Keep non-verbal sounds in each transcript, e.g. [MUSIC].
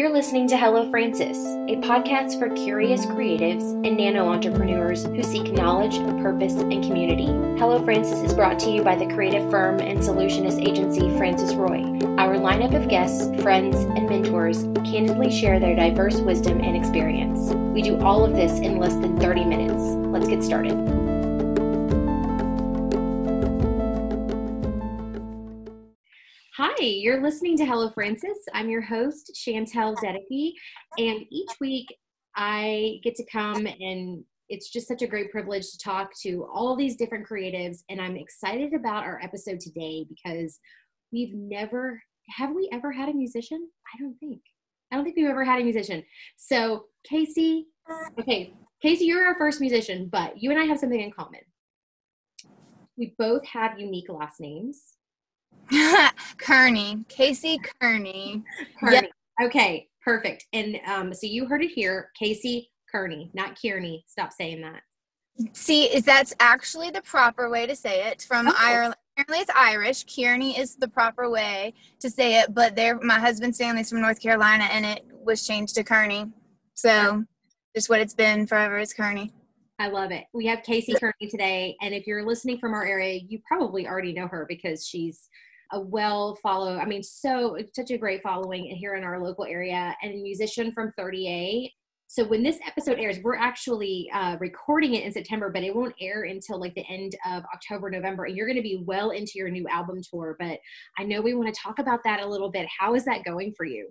You're listening to Hello Francis, a podcast for curious creatives and nano entrepreneurs who seek knowledge, purpose, and community. Hello Francis is brought to you by the creative firm and solutionist agency Francis Roy. Our lineup of guests, friends, and mentors candidly share their diverse wisdom and experience. We do all of this in less than 30 minutes. Let's get started. Hi, you're listening to Hello Francis. I'm your host, Chantel Dedeke, and each week I get to come and it's just such a great privilege to talk to all these different creatives and I'm excited about our episode today because we've never have we ever had a musician? I don't think. I don't think we've ever had a musician. So, Casey, okay, Casey, you're our first musician, but you and I have something in common. We both have unique last names [LAUGHS] Kearney, Casey Kearney. Kearney. Yep. Okay, perfect. And um, so you heard it here, Casey Kearney, not Kearney. Stop saying that. See, is that's actually the proper way to say it from oh. Ireland. Apparently, it's Irish. Kearney is the proper way to say it, but there, my husband's family's from North Carolina, and it was changed to Kearney. So, just what it's been forever is Kearney. I love it. We have Casey Kearney today, and if you're listening from our area, you probably already know her because she's a well follow i mean so such a great following here in our local area and a musician from 30A so when this episode airs we're actually uh, recording it in september but it won't air until like the end of october november and you're going to be well into your new album tour but i know we want to talk about that a little bit. How is that going for you?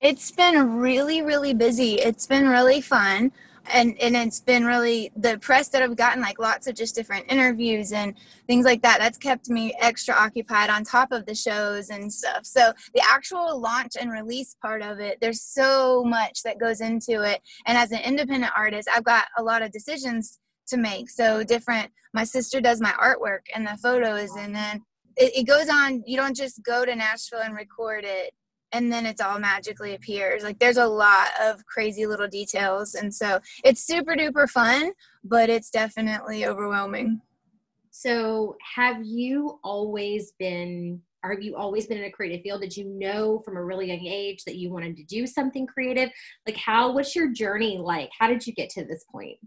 It's been really really busy. It's been really fun and and it's been really the press that I've gotten like lots of just different interviews and things like that that's kept me extra occupied on top of the shows and stuff. So the actual launch and release part of it there's so much that goes into it. And as an independent artist I've got a lot of decisions to make. So different my sister does my artwork and the photos and then it, it goes on you don't just go to Nashville and record it and then it's all magically appears. Like there's a lot of crazy little details. And so it's super duper fun, but it's definitely overwhelming. So have you always been or have you always been in a creative field? Did you know from a really young age that you wanted to do something creative? Like how what's your journey like? How did you get to this point?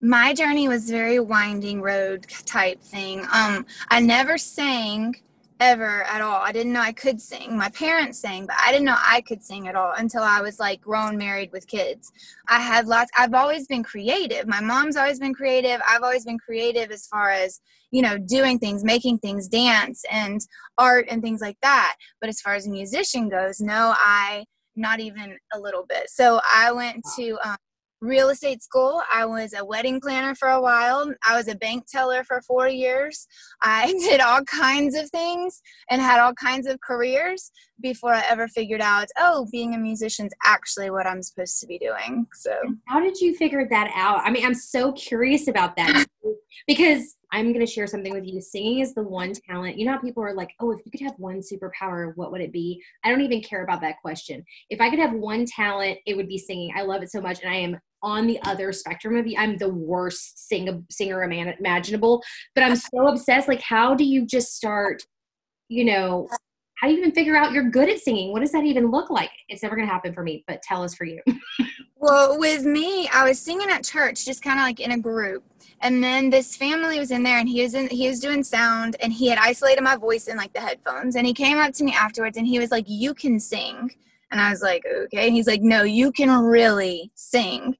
My journey was very winding road type thing. Um I never sang ever at all. I didn't know I could sing. My parents sang, but I didn't know I could sing at all until I was like grown, married with kids. I had lots, I've always been creative. My mom's always been creative. I've always been creative as far as, you know, doing things, making things, dance and art and things like that. But as far as a musician goes, no, I, not even a little bit. So I went to um, real estate school. I was a wedding planner for a while. I was a bank teller for four years. I [LAUGHS] did all kinds of things and had all kinds of careers before I ever figured out, oh, being a musician is actually what I'm supposed to be doing. So, how did you figure that out? I mean, I'm so curious about that [LAUGHS] because I'm going to share something with you. Singing is the one talent. You know how people are like, oh, if you could have one superpower, what would it be? I don't even care about that question. If I could have one talent, it would be singing. I love it so much. And I am on the other spectrum of you. I'm the worst sing- singer imaginable, but I'm so obsessed. Like, how do you just start, you know, how do you even figure out you're good at singing? What does that even look like? It's never going to happen for me, but tell us for you. [LAUGHS] well, with me, I was singing at church, just kind of like in a group. And then this family was in there and he was in he was doing sound and he had isolated my voice in like the headphones and he came up to me afterwards and he was like, You can sing. And I was like, okay. And he's like, no, you can really sing.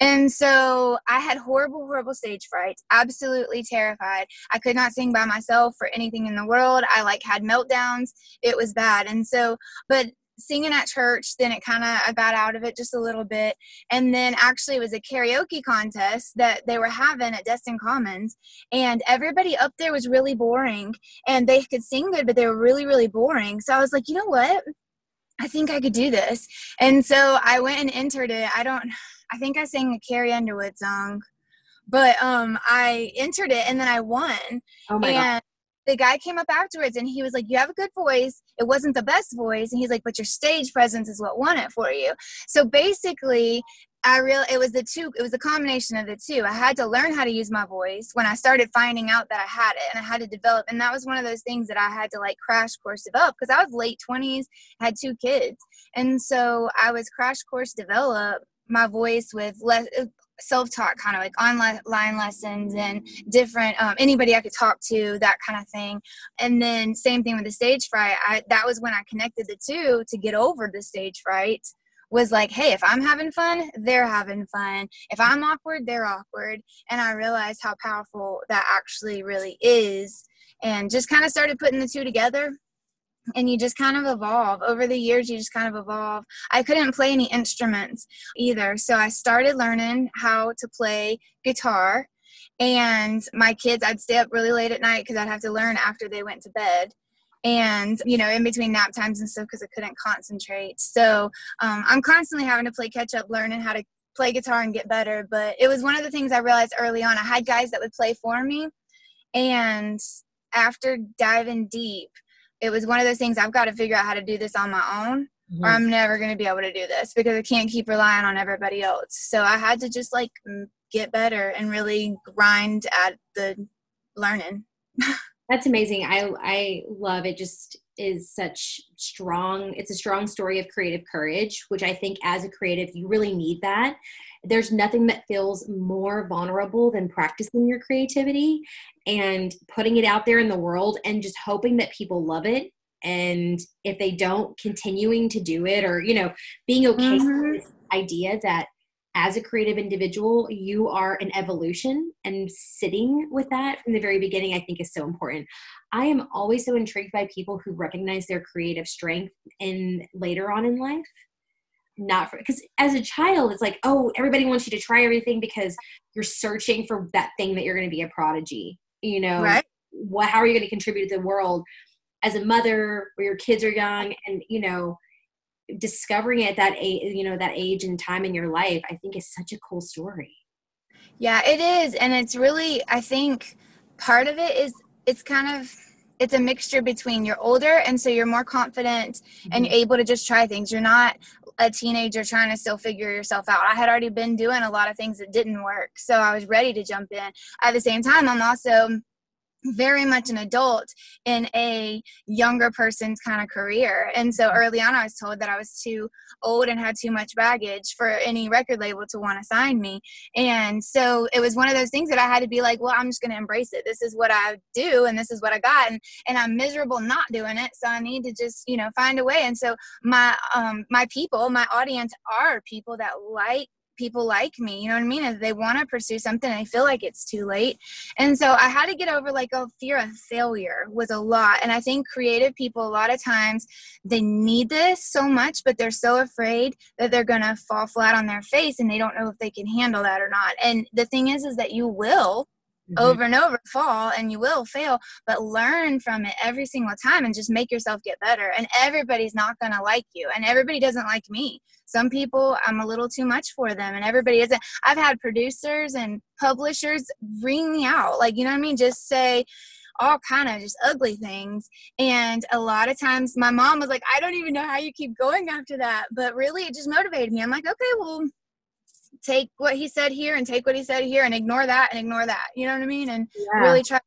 And so I had horrible, horrible stage fright, absolutely terrified. I could not sing by myself for anything in the world. I like had meltdowns. It was bad. And so, but singing at church then it kind of i got out of it just a little bit and then actually it was a karaoke contest that they were having at destin commons and everybody up there was really boring and they could sing good but they were really really boring so i was like you know what I think I could do this. And so I went and entered it. I don't, I think I sang a Carrie Underwood song, but um, I entered it and then I won. Oh my and God. the guy came up afterwards and he was like, You have a good voice. It wasn't the best voice. And he's like, But your stage presence is what won it for you. So basically, I real it was the two it was a combination of the two. I had to learn how to use my voice when I started finding out that I had it and I had to develop and that was one of those things that I had to like crash course develop because I was late 20s, had two kids. And so I was crash course develop my voice with less self-taught kind of like online lessons and different um, anybody i could talk to that kind of thing and then same thing with the stage fright I, that was when i connected the two to get over the stage fright was like, hey, if I'm having fun, they're having fun. If I'm awkward, they're awkward. And I realized how powerful that actually really is. And just kind of started putting the two together. And you just kind of evolve. Over the years, you just kind of evolve. I couldn't play any instruments either. So I started learning how to play guitar. And my kids, I'd stay up really late at night because I'd have to learn after they went to bed and you know in between nap times and stuff because i couldn't concentrate. So um, i'm constantly having to play catch up learning how to play guitar and get better but it was one of the things i realized early on. I had guys that would play for me and after diving deep it was one of those things i've got to figure out how to do this on my own mm-hmm. or i'm never going to be able to do this because i can't keep relying on everybody else. So i had to just like get better and really grind at the learning [LAUGHS] That's amazing. I I love it. Just is such strong. It's a strong story of creative courage, which I think as a creative you really need that. There's nothing that feels more vulnerable than practicing your creativity and putting it out there in the world and just hoping that people love it and if they don't continuing to do it or you know being okay mm-hmm. with this idea that as a creative individual, you are an evolution, and sitting with that from the very beginning, I think, is so important. I am always so intrigued by people who recognize their creative strength in later on in life. Not for because as a child, it's like, oh, everybody wants you to try everything because you're searching for that thing that you're going to be a prodigy. You know, right? What? How are you going to contribute to the world? As a mother, where your kids are young, and you know, discovering it at that age, you know, that age and time in your life, I think is such a cool story. Yeah, it is. And it's really, I think part of it is it's kind of, it's a mixture between you're older and so you're more confident mm-hmm. and you're able to just try things. You're not a teenager trying to still figure yourself out. I had already been doing a lot of things that didn't work. So I was ready to jump in. At the same time, I'm also very much an adult in a younger person's kind of career. And so early on, I was told that I was too old and had too much baggage for any record label to want to sign me. And so it was one of those things that I had to be like, well, I'm just going to embrace it. This is what I do and this is what I got. And, and I'm miserable not doing it. So I need to just, you know, find a way. And so my, um, my people, my audience are people that like people like me you know what i mean? If they want to pursue something they feel like it's too late. And so i had to get over like a fear of failure was a lot. And i think creative people a lot of times they need this so much but they're so afraid that they're to fall flat on their face and they don't know if they can handle that or not. And the thing is is that you will Mm-hmm. over and over fall and you will fail but learn from it every single time and just make yourself get better. And everybody's not going to like you and everybody doesn't like me. Some people i'm a little too much for them and everybody isn't. I've had producers and publishers ring me out like you know what i mean? Just say all kind of just ugly things and a lot of times my mom was like i don't even know how you keep going after that but really it just motivated me. I'm like okay well take what he said here and take what he said here and ignore that and ignore that. You know what I mean? And yeah. really try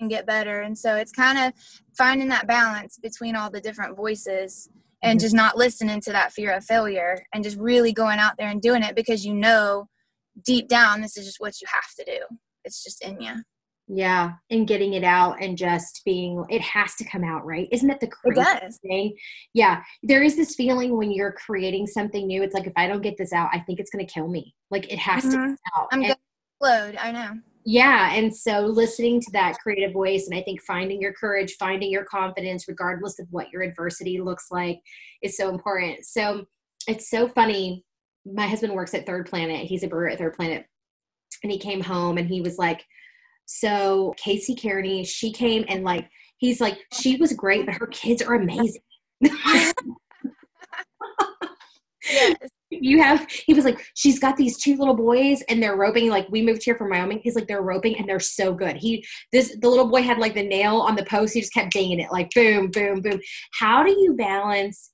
and get better. And so it's kind of finding that balance between all the different voices and mm-hmm. just not listening to that fear of failure and just really going out there and doing it because you know deep down this is just what you have to do. It's just in you. Yeah, and getting it out and just being it has to come out, right? Isn't that the crazy thing? Yeah, there is this feeling when you're creating something new. It's like if I don't get this out, I think it's going to kill me. Like it has mm-hmm. to come out. I'm going to explode. I know. Yeah, and so listening to that creative voice, and I think finding your courage, finding your confidence, regardless of what your adversity looks like, is so important. So it's so funny. My husband works at Third Planet. He's a brewer at Third Planet, and he came home and he was like so Casey Kearney, she came and like he's like she was great, but her kids are amazing. yes. [LAUGHS] You have he was like, she's got these two little boys and they're roping, like we moved here from Wyoming. He's like, they're roping and they're so good. He this the little boy had like the nail on the post, he just kept banging it, like boom, boom, boom. How do you balance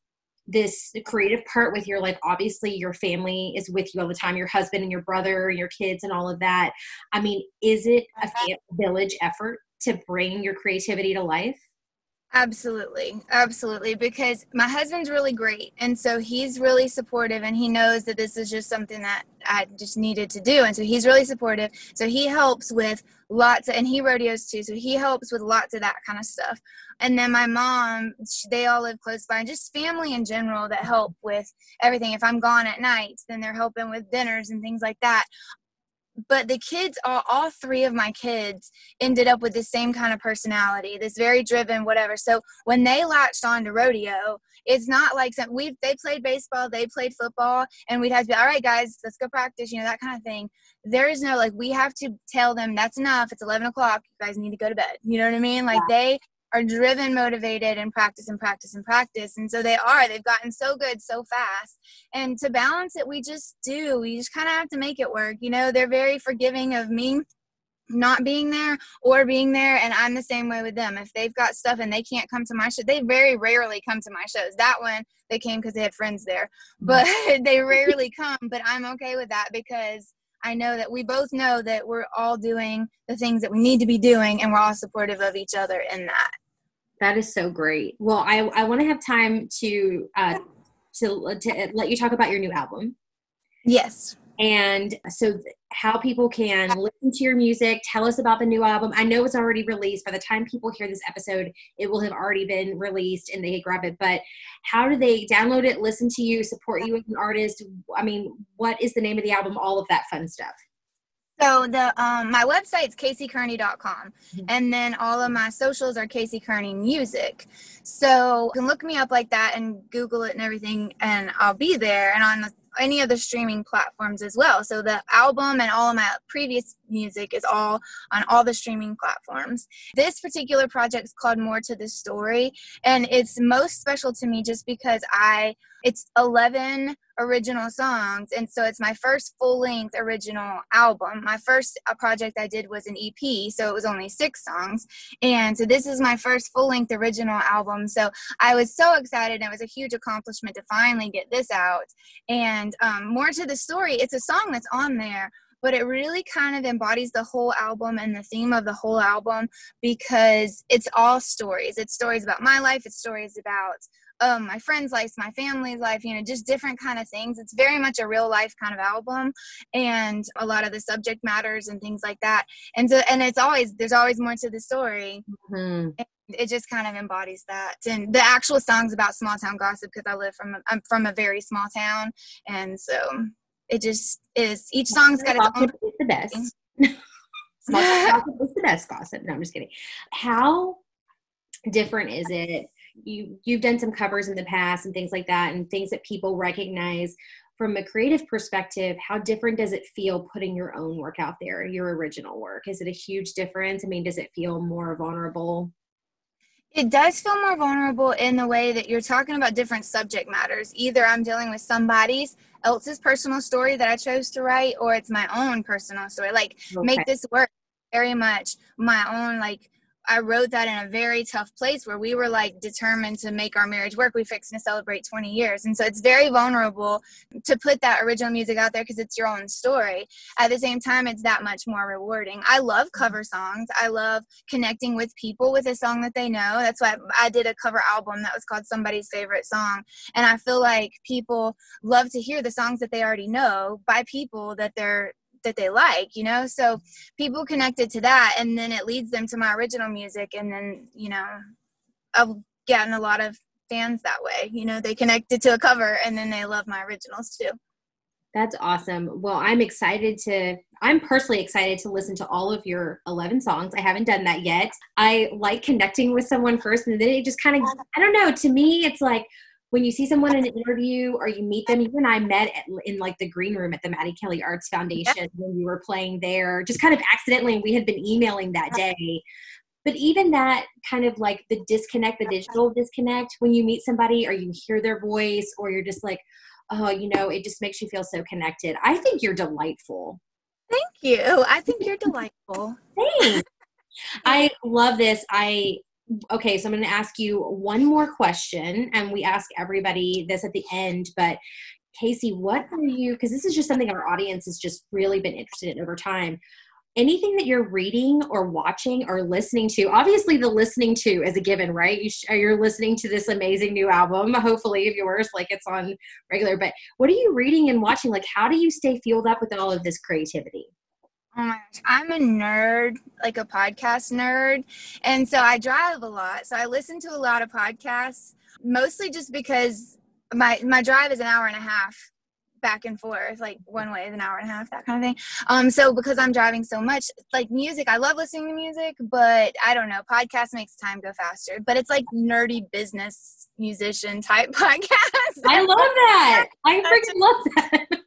this creative part with your like obviously your family is with you all the time your husband and your brother and your kids and all of that i mean is it a uh-huh. village effort to bring your creativity to life Absolutely. Absolutely. Because my husband's really great. And so he's really supportive and he knows that this is just something that I just needed to do. And so he's really supportive. So he helps with lots of, and he rodeos too. So he helps with lots of that kind of stuff. And then my mom, they all live close by and just family in general that help with everything. If I'm gone at night, then they're helping with dinners and things like that but the kids all, all three of my kids ended up with the same kind of personality this very driven whatever. So when they latched on to rodeo it's not like some, we they played baseball they played football and we'd have to be all right guys let's go practice you know that kind of thing. There is no like we have to tell them that's enough it's 11 o'clock you guys need to go to bed you know what i mean? Like yeah. they are driven, motivated, and practice and practice and practice. And so they are. They've gotten so good so fast. And to balance it, we just do. We just kind of have to make it work. You know, they're very forgiving of me not being there or being there and i'm the same way with them if they've got stuff and they can't come to my show they very rarely come to my shows that one they came because they had friends there mm-hmm. but [LAUGHS] they rarely come but i'm okay with that because I know that we both know that we're all doing the things that we need to be doing and we're all supportive of each other in that. That is so great. Well, I, I want to have time to uh, to to let you talk about your new album. Yes. And so, how people can listen to your music, tell us about the new album. I know it's already released. By the time people hear this episode, it will have already been released and they can grab it. But how do they download it, listen to you, support you as an artist? I mean, what is the name of the album? All of that fun stuff. So the um, my website's caseykearney.com, mm-hmm. and then all of my socials are Casey Kearney Music. So you can look me up like that and Google it and everything, and I'll be there. And on the any of the streaming platforms as well. So the album and all of my previous music is all on all the streaming platforms. This particular project is called More to the Story, and it's most special to me just because I it's 11 original songs and so it's my first full-length original album. My first uh, project i did was an ep so it was only six songs and so this is my first full-length original album. So i was so excited and it was a huge accomplishment to finally get this out. And um, more to the story it's a song that's on there but it really kind of embodies the whole album and the theme of the whole album because it's all stories. It's stories about my life, it's stories about um, my friends' life, my family's life, you know, just different kind of things. It's very much a real life kind of album, and a lot of the subject matters and things like that. And so, and it's always there's always more to the story. Mm-hmm. It just kind of embodies that. And the actual songs about small town gossip because I live from a, I'm from a very small town, and so it just is. Each song's got its own. It's the best. [LAUGHS] gossip is the best gossip. No, I'm just kidding. How different is it? you you've done some covers in the past and things like that and things that people recognize from a creative perspective how different does it feel putting your own work out there your original work is it a huge difference i mean does it feel more vulnerable it does feel more vulnerable in the way that you're talking about different subject matters either i'm dealing with somebody's else's personal story that i chose to write or it's my own personal story like okay. make this work very much my own like I wrote that in a very tough place where we were like determined to make our marriage work. We fixed to celebrate 20 years. And so it's very vulnerable to put that original music out there because it's your own story. At the same time, it's that much more rewarding. I love cover songs. I love connecting with people with a song that they know. That's why I did a cover album that was called Somebody's Favorite Song. And I feel like people love to hear the songs that they already know by people that they're that they like you know? So people connected to that and then it leads them to my original music and then you know i've gotten a lot of fans that way. You know they connected to a cover and then they love my originals too. That's awesome. Well i'm excited to i'm personally excited to listen to all of your 11 songs. I haven't done that yet. I like connecting with someone first and then it just kind of i don't know to me it's like when you see someone in an interview or you meet them, you and I met at, in like the green room at the Mattie Kelly Arts Foundation yeah. when we were playing there, just kind of accidentally. We had been emailing that day. But even that kind of like the disconnect, the digital disconnect, when you meet somebody or you hear their voice or you're just like, oh, you know, it just makes you feel so connected. I think you're delightful. Thank you. I think you're delightful. Thanks. [LAUGHS] I love this. I okay, so I'm going to ask you one more question, and we ask everybody this at the end. But Casey, what are you? Because this is just something our audience has just really been interested in over time. Anything that you're reading or watching or listening to, obviously the listening to is a given, right? You sh- you're listening to this amazing new album, hopefully of yours, like it's on regular. But what are you reading and watching? Like, how do you stay fueled up with all of this creativity? Oh my gosh, I'm a nerd, like a podcast nerd. And so I drive a lot. So I listen to a lot of podcasts, mostly just because my my drive is an hour and a half back and forth, like one way is an hour and a half, that kind of thing. Um, so because I'm driving so much, like music, I love listening to music, but I don't know, podcast makes time go faster. But it's like nerdy business musician type [LAUGHS] podcast. I love that. I [LAUGHS] freaking love that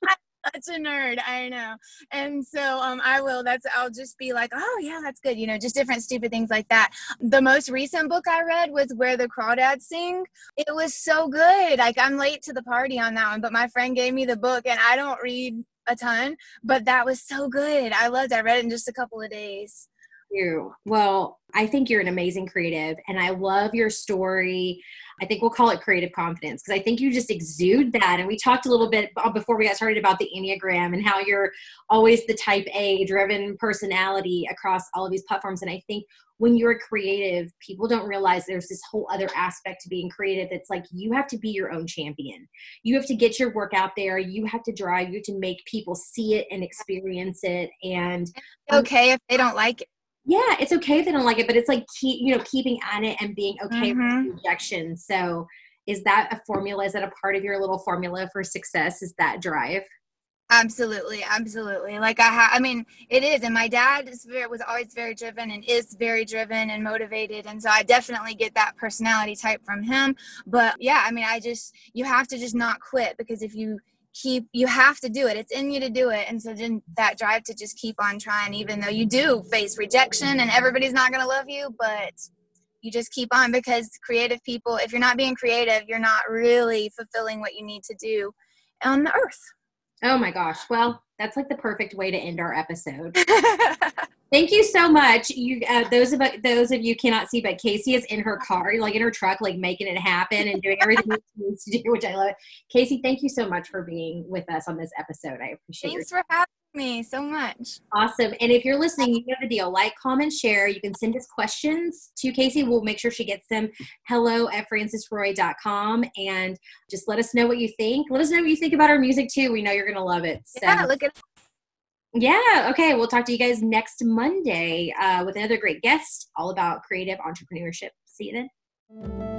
such a nerd. I know. And so um, I will, that's, I'll just be like, oh, yeah, that's good. You know, just different stupid things like that. The most recent book I read was Where the Crawdads Sing. It was so good. Like, I'm late to the party on that one, but my friend gave me the book and I don't read a ton, but that was so good. I loved it. I read it in just a couple of days you. Well, I think you're an amazing creative and I love your story. I think we'll call it creative confidence because I think you just exude that. And we talked a little bit before we got started about the Enneagram and how you're always the type A driven personality across all of these platforms. And I think when you're creative, people don't realize there's this whole other aspect to being creative. It's like you have to be your own champion. You have to get your work out there. You have to drive. You have to make people see it and experience it. And okay if they don't like it yeah it's okay if they don't like it but it's like keep you know keeping on it and being okay mm-hmm. with rejection. So is that a formula? Is that a part of your little formula for success is that drive? Absolutely absolutely. Like i ha- i mean it is and my dad is very, was always very driven and is very driven and motivated and so i definitely get that personality type from him. But yeah i mean i just you have to just not quit because if you keep you have to do it. It's in you to do it. And so then that drive to just keep on trying even though you do face rejection and everybody's not going to love you but you just keep on because creative people if you're not being creative you're not really fulfilling what you need to do on the earth oh my gosh well that's like the perfect way to end our episode [LAUGHS] Thank you so much. You, uh, those of those of you cannot see, but Casey is in her car, like in her truck, like making it happen and doing everything she [LAUGHS] needs to do, which I love. Casey, thank you so much for being with us on this episode. I appreciate. It. Thanks for having me so much. Awesome. And if you're listening, you know the deal. Like, comment, share. You can send us questions to Casey. We'll make sure she gets them. Hello at francisroy.com and just let us know what you think. Let us know what you think about our music too. We know you're gonna love it. So. Yeah, look at yeah. Okay. We'll talk to you guys next Monday uh, with another great guest all about creative entrepreneurship. See you then.